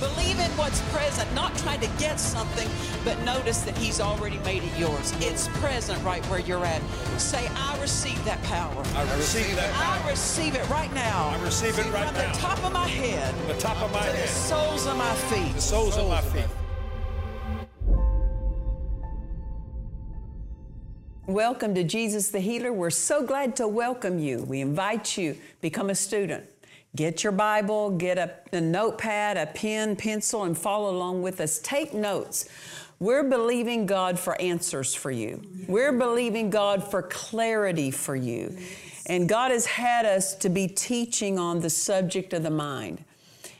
Believe in what's present, not trying to get something, but notice that He's already made it yours. It's present right where you're at. Say, I receive that power. I receive that power. I receive it right now. I receive it right From now. the top of my head From The top of my head. to the soles of my feet. the soles of my feet. Welcome to Jesus the Healer. We're so glad to welcome you. We invite you become a student. Get your Bible, get a, a notepad, a pen, pencil, and follow along with us. Take notes. We're believing God for answers for you. We're believing God for clarity for you. And God has had us to be teaching on the subject of the mind.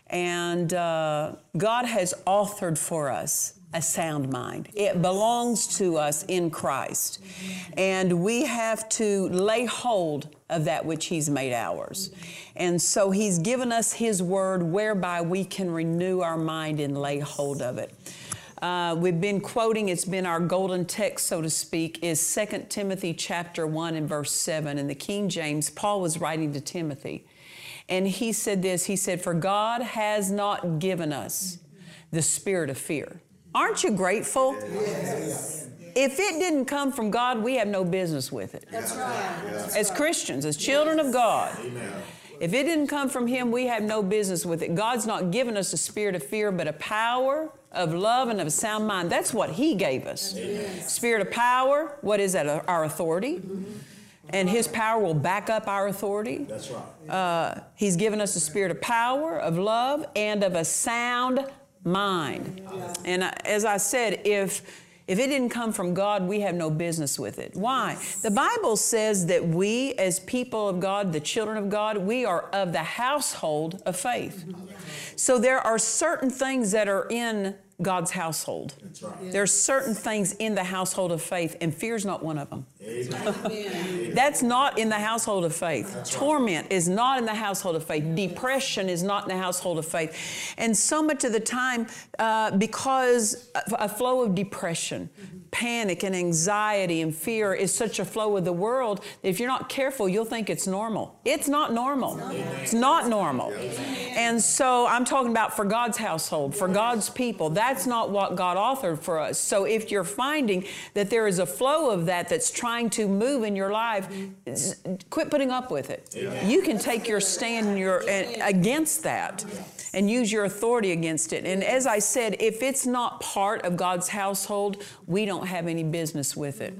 And uh, God has authored for us a sound mind. It belongs to us in Christ. And we have to lay hold of that which He's made ours. And so He's given us His word whereby we can renew our mind and lay hold of it. Uh, we've been quoting, it's been our golden text, so to speak, is 2 Timothy chapter 1 and verse 7. In the King James, Paul was writing to Timothy. And he said this He said, For God has not given us the spirit of fear. Aren't you grateful? Yes. If it didn't come from God, we have no business with it. That's right. As Christians, as children of God. If it didn't come from Him, we have no business with it. God's not given us a spirit of fear, but a power of love and of a sound mind. That's what He gave us. Spirit of power, what is that? Our authority. And His power will back up our authority. That's right. Uh, he's given us a spirit of power, of love, and of a sound mind. And as I said, if if it didn't come from God, we have no business with it. Why? The Bible says that we, as people of God, the children of God, we are of the household of faith. So there are certain things that are in God's household. That's right. There's certain things in the household of faith, and fear's not one of them. That's not in the household of faith. Torment is not in the household of faith. Depression is not in the household of faith. And so much of the time, uh, because a, a flow of depression, panic, and anxiety and fear is such a flow of the world, if you're not careful, you'll think it's normal. It's not normal. It's not normal. And so I'm talking about for God's household, for God's people. That's not what God authored for us. So if you're finding that there is a flow of that that's trying to move in your life, quit putting up with it. You can take your stand your, and against that and use your authority against it. And as I said, if it's not part of God's household, we don't have any business with it.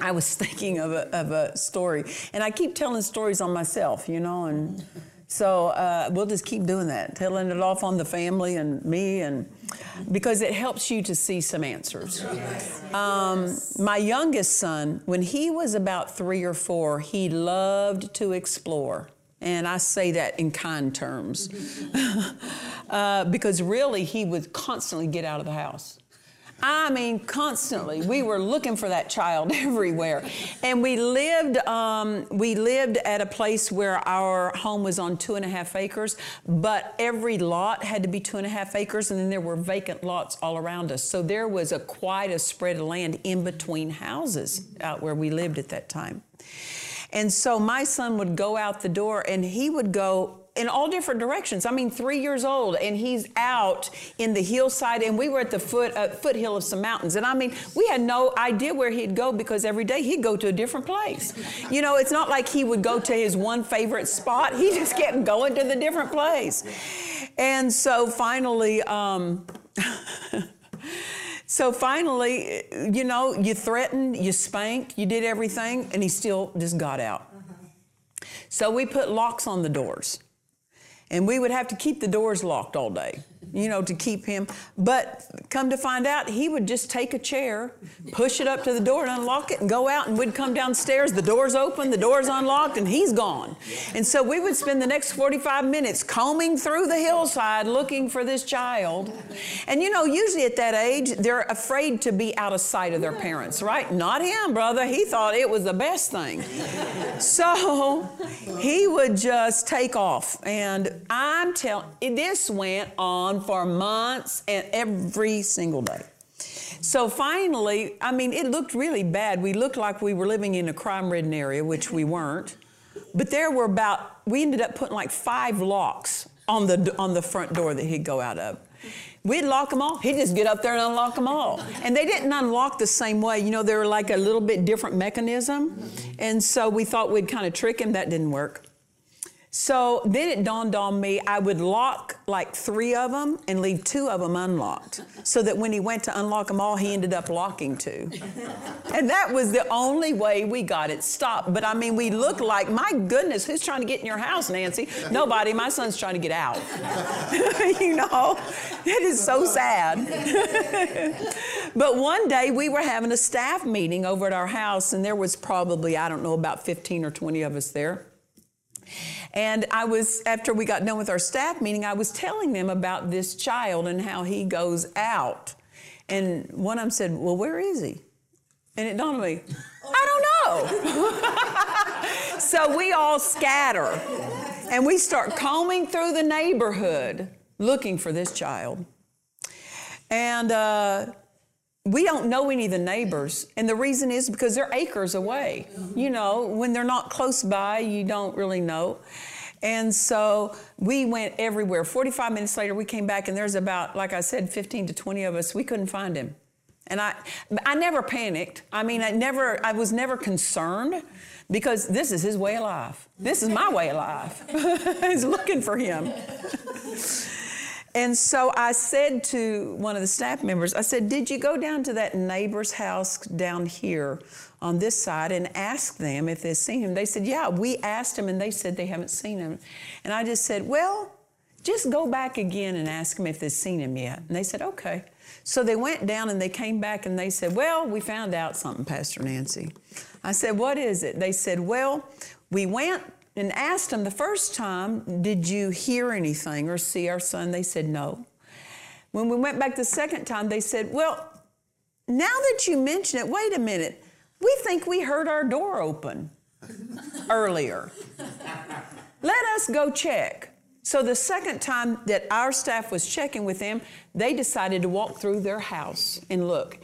I was thinking of a, of a story, and I keep telling stories on myself, you know, and so uh, we'll just keep doing that, telling it off on the family and me, and because it helps you to see some answers. Um, my youngest son, when he was about three or four, he loved to explore. And I say that in kind terms. uh, because really, he would constantly get out of the house. I mean, constantly. We were looking for that child everywhere, and we lived. Um, we lived at a place where our home was on two and a half acres, but every lot had to be two and a half acres, and then there were vacant lots all around us. So there was a quite a spread of land in between houses out where we lived at that time. And so my son would go out the door, and he would go in all different directions. I mean, three years old, and he's out in the hillside, and we were at the foot uh, foothill of some mountains. And I mean, we had no idea where he'd go because every day he'd go to a different place. You know, it's not like he would go to his one favorite spot. He just kept going to the different place. And so finally. Um, So finally, you know, you threatened, you spanked, you did everything, and he still just got out. So we put locks on the doors. And we would have to keep the doors locked all day. You know, to keep him. But come to find out, he would just take a chair, push it up to the door and unlock it and go out and we'd come downstairs, the door's open, the door's unlocked, and he's gone. And so we would spend the next 45 minutes combing through the hillside looking for this child. And you know, usually at that age, they're afraid to be out of sight of their parents, right? Not him, brother. He thought it was the best thing. So he would just take off. And I'm telling this went on for months and every single day. So finally, I mean, it looked really bad. We looked like we were living in a crime ridden area, which we weren't. But there were about, we ended up putting like five locks on the, on the front door that he'd go out of. We'd lock them all. He'd just get up there and unlock them all. And they didn't unlock the same way. You know, they were like a little bit different mechanism. And so we thought we'd kind of trick him. That didn't work. So then it dawned on me I would lock like three of them and leave two of them unlocked. So that when he went to unlock them all, he ended up locking two. And that was the only way we got it stopped. But I mean, we looked like, my goodness, who's trying to get in your house, Nancy? Nobody. My son's trying to get out. you know, it is so sad. but one day we were having a staff meeting over at our house, and there was probably, I don't know, about 15 or 20 of us there. And I was, after we got done with our staff meeting, I was telling them about this child and how he goes out. And one of them said, Well, where is he? And it dawned on me, I don't know. so we all scatter and we start combing through the neighborhood looking for this child. And uh, we don't know any of the neighbors. And the reason is because they're acres away. You know, when they're not close by, you don't really know. And so we went everywhere. 45 minutes later, we came back, and there's about, like I said, 15 to 20 of us. We couldn't find him. And I, I never panicked. I mean, I never, I was never concerned because this is his way of life. This is my way of life. He's looking for him. And so I said to one of the staff members, I said, Did you go down to that neighbor's house down here on this side and ask them if they've seen him? They said, Yeah, we asked them and they said they haven't seen him. And I just said, Well, just go back again and ask them if they've seen him yet. And they said, Okay. So they went down and they came back and they said, Well, we found out something, Pastor Nancy. I said, What is it? They said, Well, we went and asked them the first time, Did you hear anything or see our son? They said, No. When we went back the second time, they said, Well, now that you mention it, wait a minute. We think we heard our door open earlier. Let us go check. So the second time that our staff was checking with them, they decided to walk through their house and look.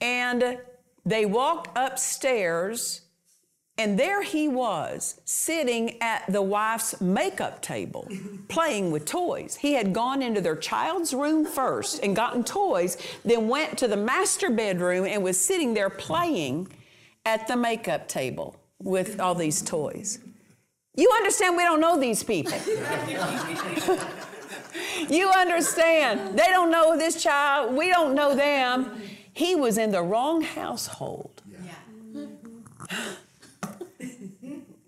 And they walked upstairs and there he was, sitting at the wife's makeup table, playing with toys. He had gone into their child's room first and gotten toys, then went to the master bedroom and was sitting there playing at the makeup table with all these toys. You understand, we don't know these people. you understand, they don't know this child, we don't know them. He was in the wrong household.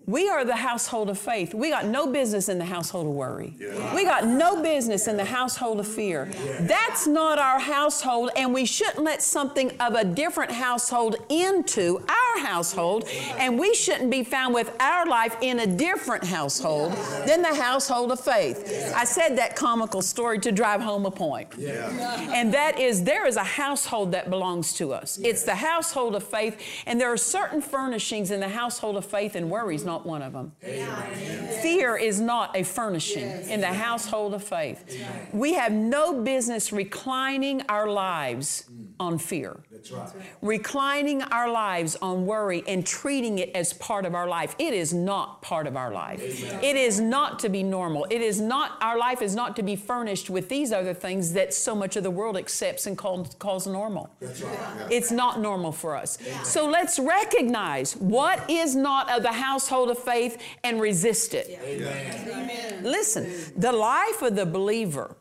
We are the household of faith. We got no business in the household of worry. Yeah. We got no business in the household of fear. Yeah. That's not our household, and we shouldn't let something of a different household into our household, and we shouldn't be found with our life in a different household than the household of faith. I said that comical story to drive home a point. Yeah. And that is there is a household that belongs to us. It's the household of faith, and there are certain furnishings in the household of faith and worries not not one of them. Amen. Fear is not a furnishing yes. in the household of faith. Amen. We have no business reclining our lives on fear. That's right. Reclining our lives on worry and treating it as part of our life. It is not part of our life. Amen. It is not to be normal. It is not, our life is not to be furnished with these other things that so much of the world accepts and calls, calls normal. That's right. Yeah. It's not normal for us. Yeah. So let's recognize what is not of the household of faith and resist it. Amen. Listen, the life of the believer,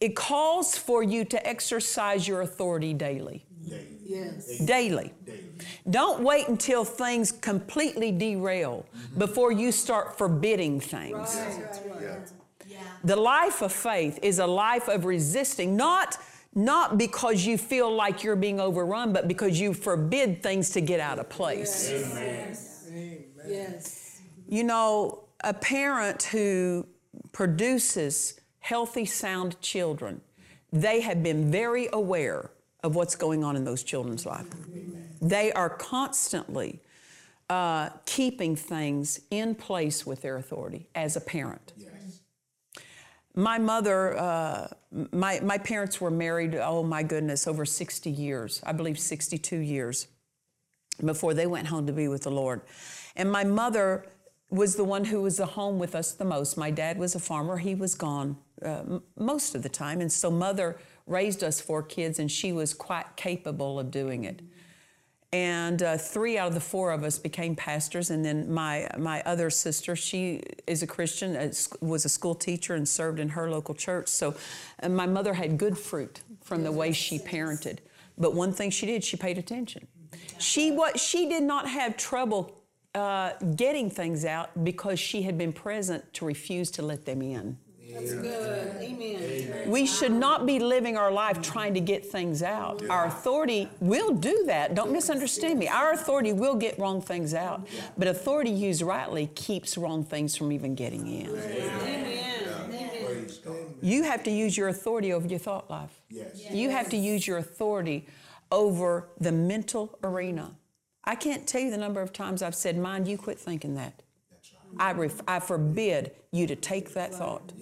it calls for you to exercise your authority daily. Daily. Yes. Daily. daily. Don't wait until things completely derail mm-hmm. before you start forbidding things. Right. Right. Yeah. The life of faith is a life of resisting, not not because you feel like you're being overrun, but because you forbid things to get out of place. Yes. Yes. You know, a parent who produces healthy, sound children, they have been very aware of what's going on in those children's life. They are constantly uh, keeping things in place with their authority as a parent. My mother, uh, my, my parents were married, oh my goodness, over 60 years, I believe 62 years before they went home to be with the Lord. And my mother was the one who was at home with us the most. My dad was a farmer, he was gone uh, most of the time. And so, mother raised us four kids, and she was quite capable of doing it. And uh, three out of the four of us became pastors. And then my, my other sister, she is a Christian, uh, was a school teacher, and served in her local church. So, my mother had good fruit from the way she parented. But one thing she did, she paid attention. She what she did not have trouble uh, getting things out because she had been present to refuse to let them in. That's good. Amen. We should not be living our life trying to get things out. Our authority will do that. Don't misunderstand me. Our authority will get wrong things out, but authority used rightly keeps wrong things from even getting in. Amen. You have to use your authority over your thought life. Yes. You have to use your authority over the mental arena. I can't tell you the number of times I've said, Mind you, quit thinking that. I, ref- I forbid you to take that thought.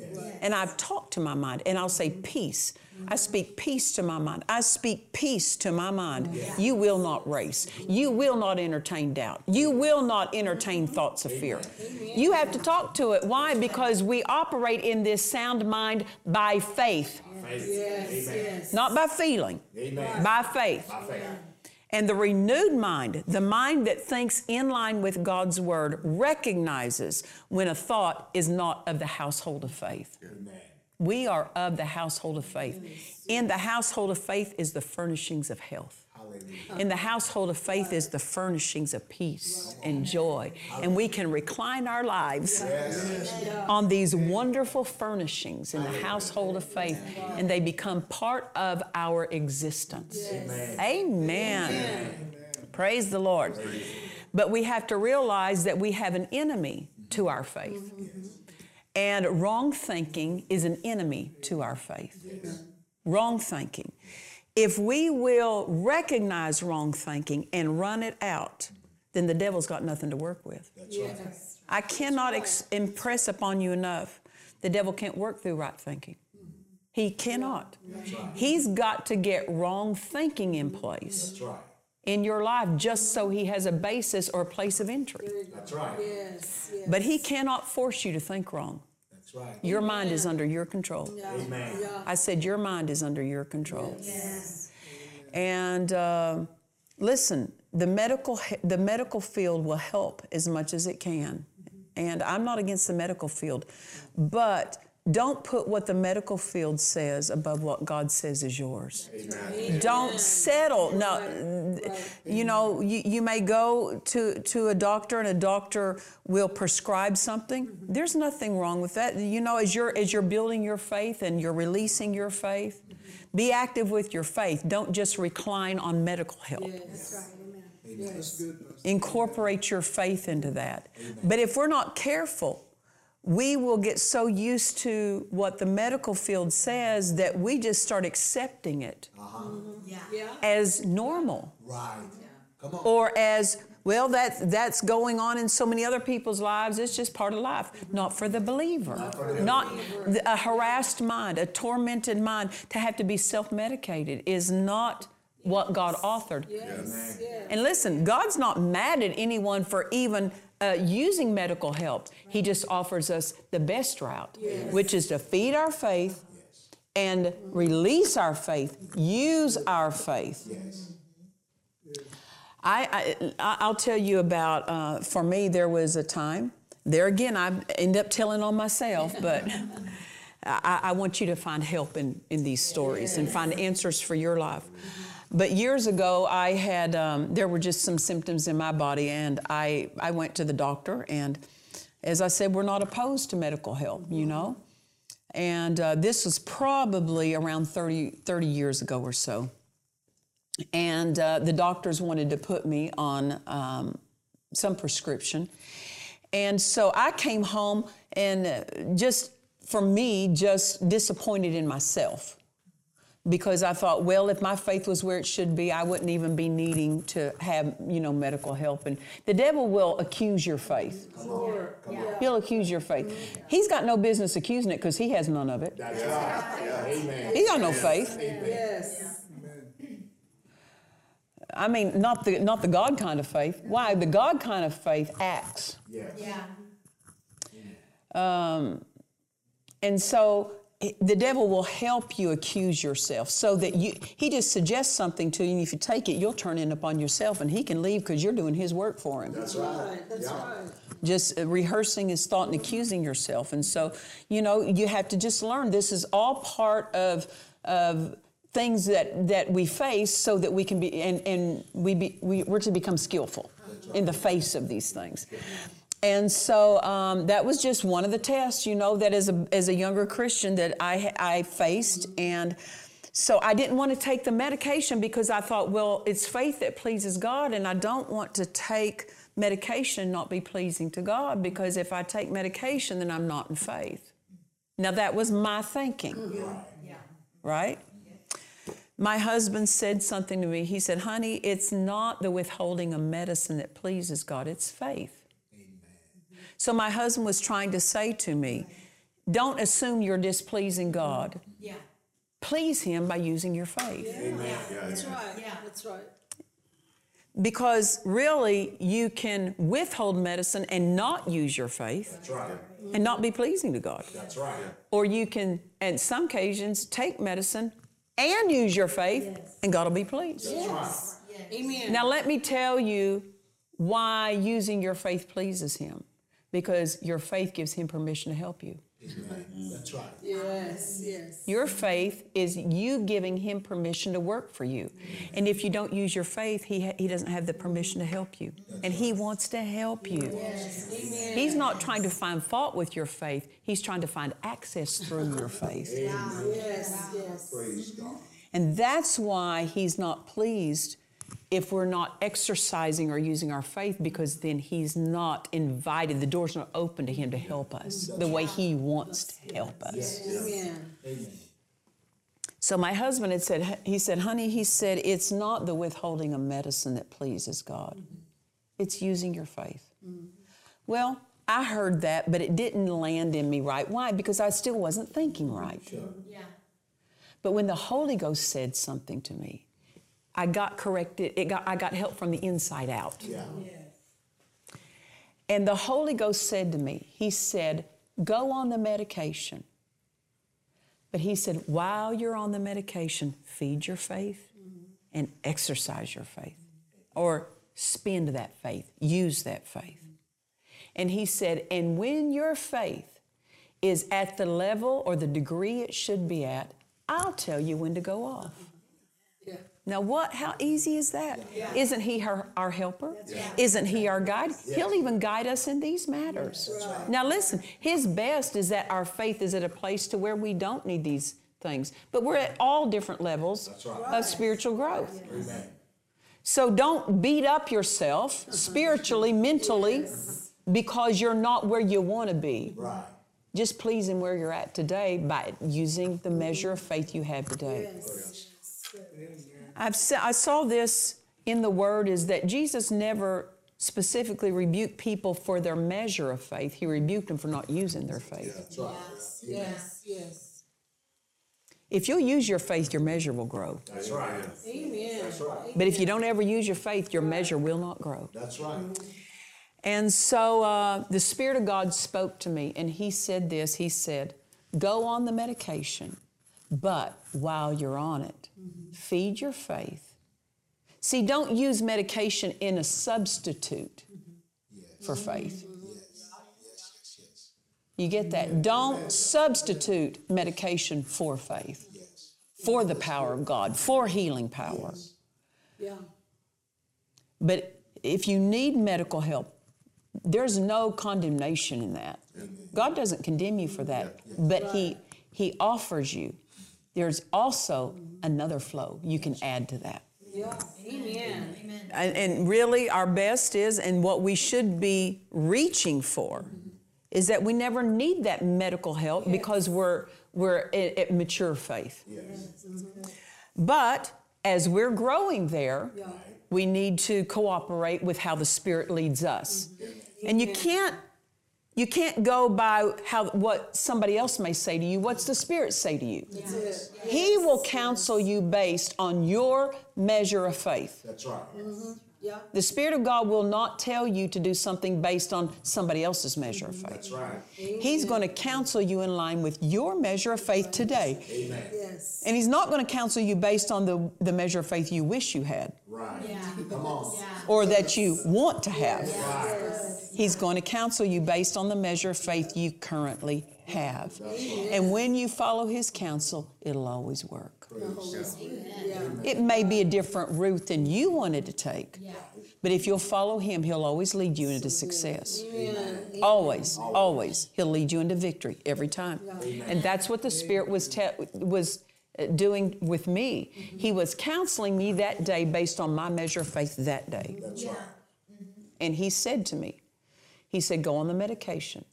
And I've talked to my mind and I'll say, Peace. I speak peace to my mind. I speak peace to my mind. You will not race. You will not entertain doubt. You will not entertain thoughts of fear. You have to talk to it. Why? Because we operate in this sound mind by faith, Yes. Yes. not by feeling, Amen. by faith. And the renewed mind, the mind that thinks in line with God's word, recognizes when a thought is not of the household of faith. Amen. We are of the household of faith. In the household of faith is the furnishings of health. In the household of faith is the furnishings of peace and joy. And we can recline our lives on these wonderful furnishings in the household of faith, and they become part of our existence. Amen. Praise the Lord. But we have to realize that we have an enemy to our faith. And wrong thinking is an enemy to our faith. Wrong thinking. If we will recognize wrong thinking and run it out, then the devil's got nothing to work with. Yes. I cannot ex- impress upon you enough the devil can't work through right thinking. He cannot. He's got to get wrong thinking in place That's right. in your life just so he has a basis or a place of entry. That's right. Yes. Yes. But he cannot force you to think wrong. That's right. Your mind is under your control. Amen. Yeah. I said, Your mind is under your control. And uh, listen, the medical, the medical field will help as much as it can. And I'm not against the medical field, but don't put what the medical field says above what God says is yours. Don't settle. No, you know, you, you may go to, to a doctor and a doctor will prescribe something. There's nothing wrong with that. You know, as you're, as you're building your faith and you're releasing your faith, be active with your faith. Don't just recline on medical help. That's Yes. Incorporate your faith into that. But if we're not careful, we will get so used to what the medical field says that we just start accepting it uh-huh. Yeah. as normal. Right. Come on. or as well that that's going on in so many other people's lives it's just part of life. Mm-hmm. Not for the believer. Not the, a harassed mind a tormented mind to have to be self-medicated is not what god authored. Yes. Yes. and listen god's not mad at anyone for even uh, using medical help he just offers us the best route which is to feed our faith and release our faith use our faith Yes. I, I I'll tell you about. Uh, for me, there was a time. There again, I end up telling on myself, but I, I want you to find help in in these stories and find answers for your life. But years ago, I had um, there were just some symptoms in my body, and I I went to the doctor, and as I said, we're not opposed to medical help, you know. And uh, this was probably around 30, 30 years ago or so. And uh, the doctors wanted to put me on um, some prescription. And so I came home and uh, just, for me, just disappointed in myself because I thought, well, if my faith was where it should be, I wouldn't even be needing to have, you know, medical help. And the devil will accuse your faith. He'll accuse your faith. He's got no business accusing it because he has none of it. That's right. Yeah. Amen. He's got no faith. Yes. I mean, not the not the God kind of faith. Why? The God kind of faith acts. Yes. Um, and so it- the devil will help you accuse yourself so that you he just suggests something to you and if you take it you'll turn it upon yourself and he can leave because you're doing his work for him That's right. Right. That's Yeah. right. just uh, rehearsing his thought and accusing yourself and so you know you have to just learn this is all part of of things that that we face so that we can be and and we be we, we're to become skillful in the face of these things and so um, that was just one of the tests, you know, that as a, as a younger Christian that I, I faced. And so I didn't want to take the medication because I thought, well, it's faith that pleases God, and I don't want to take medication not be pleasing to God because if I take medication, then I'm not in faith. Now, that was my thinking, right? My husband said something to me. He said, honey, it's not the withholding of medicine that pleases God, it's faith. So my husband was trying to say to me, don't assume you're displeasing God. Yeah. Please Him by using your faith. That's right. Yeah, that's right. Because really, you can withhold medicine and not use your faith That's right. and not be pleasing to God. That's right. Or you can, at some occasions, take medicine and use your faith and God will be pleased. Yes. Amen. Now, let me tell you why using your faith pleases Him. Because your faith gives Him permission to help you. That's right. Yes. Yes. Your faith is you giving him permission to work for you. And if you don't use your faith, he, ha- he doesn't have the permission to help you. And he wants to help you. Yes. He's not trying to find fault with your faith, he's trying to find access through your faith. Yes. Yes. Praise God. And that's why he's not pleased if we're not exercising or using our faith because then he's not invited, the door's not open to him to help us the way he wants to help us. Amen. Amen. So my husband had said, he said, honey, he said, it's not the withholding of medicine that pleases God. It's using your faith. Mm-hmm. Well, I heard that, but it didn't land in me right. Why? Because I still wasn't thinking right. Yeah. But when the Holy Ghost said something to me, I got corrected. It got, I got help from the inside out. Yeah. And the Holy Ghost said to me, He said, Go on the medication. But He said, While you're on the medication, feed your faith and exercise your faith, or spend that faith, use that faith. And He said, And when your faith is at the level or the degree it should be at, I'll tell you when to go off. Yeah. Now, what? How easy is that? not He her, our helper? Isn't He our guide? He'll even guide us in these matters. Now, listen. His best is that our faith is at a place to where we don't need these things, but we're at all different levels of spiritual growth. Amen. So don't beat up yourself spiritually, mentally, because you're not where you want to be. Right. Just please Him where you're at today by using the measure of faith you have today. I've se- I saw this in the Word is that Jesus never specifically rebuked people for their measure of faith. He rebuked them for not using their faith. That's right. Yes. Yes. If you'll use your faith, your measure will grow. That's right. Amen. That's right. But if you don't ever use your faith, your measure will not grow. That's right. And so uh, the Spirit of God spoke to me, and He said this He said, Go on the medication, but while you're on it, feed your faith. See, don't use medication in a substitute for faith. Yes, You get that? Don't substitute medication for faith, for the power of God, for healing power. Yeah. But if you need medical help, there's no condemnation in that. God doesn't condemn you for that, but He He offers you. There's also another flow you can add to that. Yeah. Amen. And, and really, our best is, and what we should be reaching for, is that we never need that medical help because we're we're at, at mature faith. Yes. But as we're growing there, Yeah. we need to cooperate with how the Spirit leads us. Mm-hmm. And you can't you can't go by how what somebody else may say to you. What's the Spirit say to you? That's it. He will counsel you based on your measure of faith. That's right. Mm-hmm. Yeah. The Spirit of God will not tell you to do something based on somebody else's measure of mm-hmm. faith. That's right. He's going to counsel you in line with your measure of faith today. Amen. Yes. And He's not going to counsel you based on the, the measure of faith you wish you had Right. Yeah. Come on. Yeah. or that you want to have. He's going to counsel you based on the measure of faith you currently have. And when you follow His counsel, it'll always work. It may be a different route than you wanted to take, but if you'll follow Him, He'll always lead you into success. Always, always. He'll lead you into victory every time. And that's what the Spirit was, te- was uh, doing with me. He was counseling me that day based on my measure of faith that day. Right. And He said to me, He said, Go on the medication,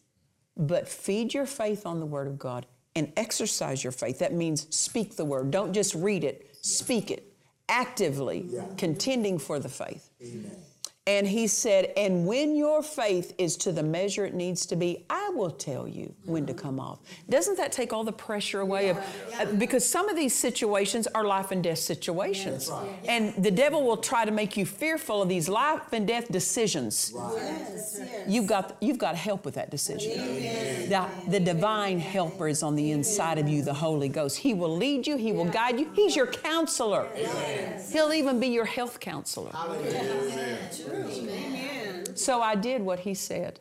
but feed your faith on the Word of God and exercise your faith. That means speak the Word. Don't just read it, speak it actively, contending for the faith. And he said, and when your faith is to the measure it needs to be, I will tell you when to come off. Doesn't that take all the pressure away of uh, because some of these situations are life and death situations. And the devil will try to make you fearful of these life and death decisions. Yes. Yes. You've got you've got help with that decision. The, the divine helper is on the inside of you, the Holy Ghost. He will lead you, he will guide you. He's your counselor. He'll even be your health counselor. Amen. So I did what he said.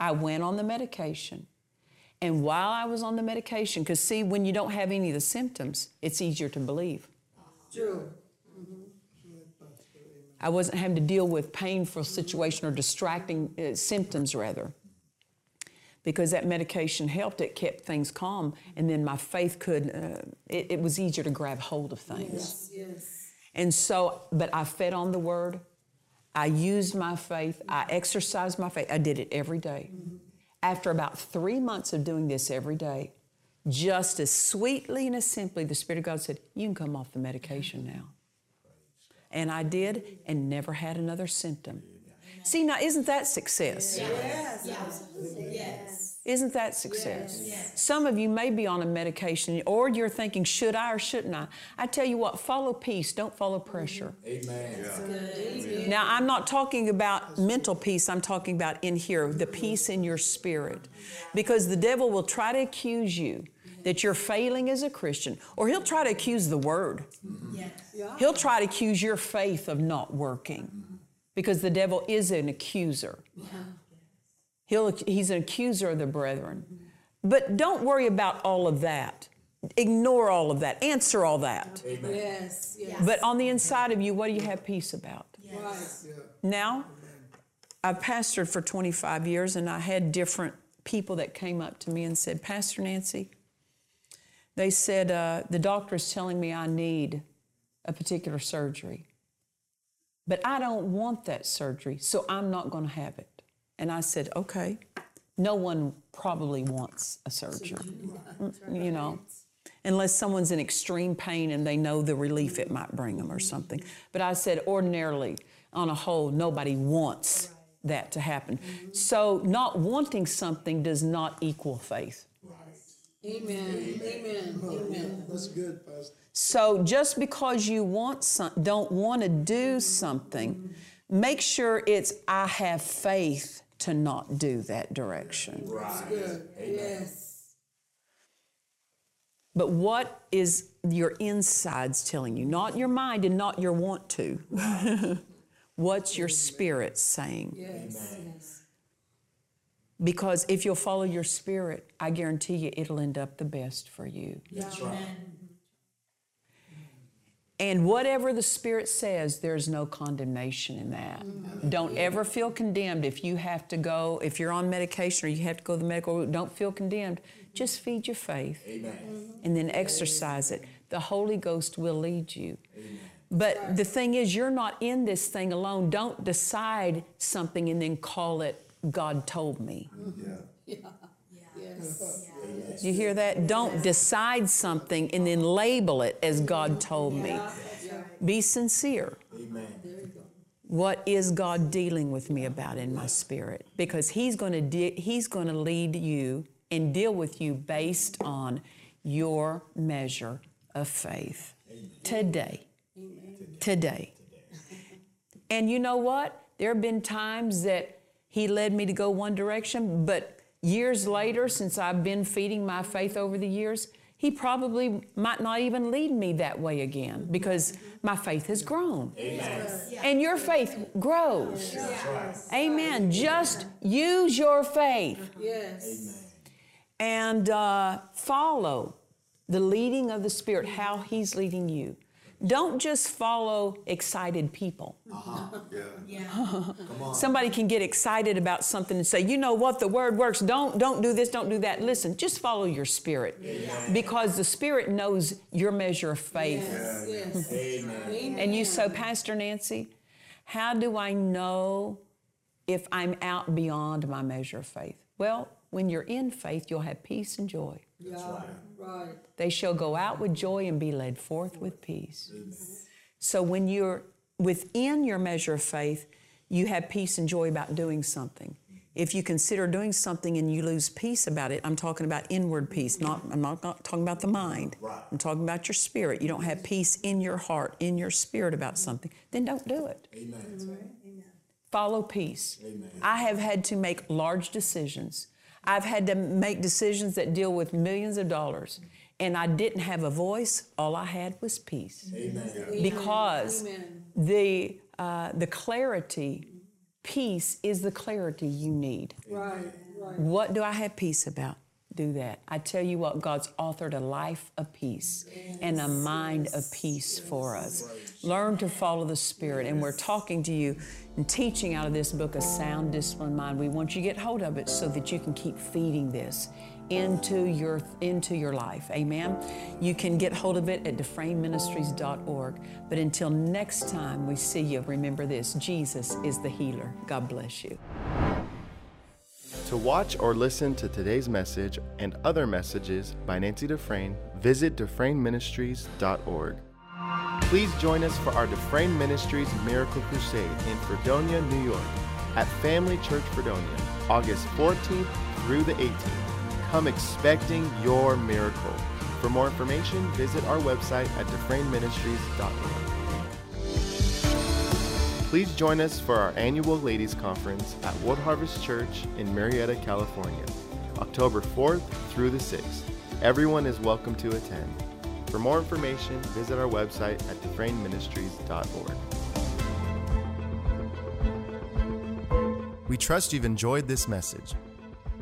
I went on the medication. And while I was on the medication, because see, when you don't have any of the symptoms, it's easier to believe. True. I wasn't having to deal with painful situation or distracting uh, symptoms, rather. Because that medication helped, it kept things calm, and then my faith could, uh, it, it was easier to grab hold of things. Yes. Yes. And so, but I fed on the word. I used my faith. I exercised my faith. I did it every day. Mm-hmm. After about three months of doing this every day, just as sweetly and as simply, the Spirit of God said, You can come off the medication now. And I did and never had another symptom. See, now, isn't that success? Isn't that success? Some of you may be on a medication or you're thinking, should I or shouldn't I? I tell you what, follow peace, don't follow pressure. Amen. Now, I'm not talking about mental peace, I'm talking about in here, the peace in your spirit. Because the devil will try to accuse you that you're failing as a Christian, or he'll try to accuse the word. He'll try to accuse your faith of not working because the devil is an accuser. He'll, he's an accuser of the brethren. But don't worry about all of that. Ignore all of that. Answer all that. Yes. Yes. But on the inside of you, what do you have peace about? Right. Now, I've pastored for 25 years and I had different people that came up to me and said, Pastor Nancy, they said, uh, the doctor is telling me I need a particular surgery. But I don't want that surgery, so I'm not going to have it. And I said, okay. No one probably wants a surgery, you know, unless someone's in extreme pain and they know the relief it might bring them or something. But I said, ordinarily, on a whole, nobody wants that to happen. Mm-hmm. So, not wanting something does not equal faith. Amen. Amen. Amen. That's good, Pastor. So just because you want some, don't want to do something, mm-hmm. make sure it's I have faith to not do that direction. Good. Yes. But what is your insides telling you? Not your mind and not your want to. What's your spirit saying? Yes. Yes. Because if you'll follow your spirit, I guarantee you it'll end up the best for you. That's right. And whatever the Spirit says, there's no condemnation in that. Mm-hmm. Don't ever feel condemned if you have to go, if you're on medication or you have to go to the medical route, don't feel condemned Just feed your faith Amen. Mm-hmm. and then exercise it. The Holy Ghost will lead you. But the thing is, you're not in this thing alone. Don't decide something and then call it God told me. Mm-hmm. Yeah. Yes. Do you hear that? Don't decide something and then label it as God told me. Be sincere. Amen. What is God dealing with me about in my spirit? Because He's going to de- He's going to lead you and deal with you based on your measure of faith today. Today. And you know what? There have been times that He led me to go one direction, but years later, since I've been feeding my faith over the years, He probably might not even lead me that way again because my faith has grown. And your faith grows. Amen. Just use your faith Yes. and uh, follow the leading of the Spirit, how He's leading you. Don't just follow excited people. Somebody can get excited about something and say, "You know what? The word works. Don't don't do this. Don't do that." Listen, just follow your spirit, because the Spirit knows your measure of faith. Yes. Mm-hmm. Amen. And you, so Pastor Nancy, how do I know if I'm out beyond my measure of faith? Well, when you're in faith, you'll have peace and joy. Yeah. Right. They shall go out with joy and be led forth with peace. So when you're within your measure of faith, you have peace and joy about doing something. If you consider doing something and you lose peace about it, I'm talking about inward peace, not I'm not, not talking about the mind. Right. I'm talking about your spirit. You don't have peace in your heart, in your spirit about something, then don't do it. Amen. Follow peace. Amen. I have had to make large decisions. I've had to make decisions that deal with millions of dollars. And I didn't have a voice. All I had was peace. Amen. Because Amen. the, uh, the clarity, peace is the clarity you need. Right. Right. What do I have peace about? Do that. I tell you what, God's authored a life of peace and a mind of peace for us. Learn to follow the Spirit. And we're talking to you and teaching out of this book, A Sound Disciplined Mind. We want you to get hold of it so that you can keep feeding this into your into your life. Amen. You can get hold of it at dufresneministries.org. But until next time we see you, remember this Jesus is the healer. God bless you. To watch or listen to today's message and other messages by Nancy Dufresne, visit DufresneMinistries.org. Please join us for our Dufresne Ministries Miracle Crusade in Fredonia, New York, at Family Church Fredonia, August 14th through the 18th. Come expecting your miracle. For more information, visit our website at DufresneMinistries.org. Please join us for our annual Ladies Conference at World Harvest Church in Murrieta, California, October 4th through the 6th. Everyone is welcome to attend. For more information, visit our website at DufresneMinistries.org. We trust you've enjoyed this message.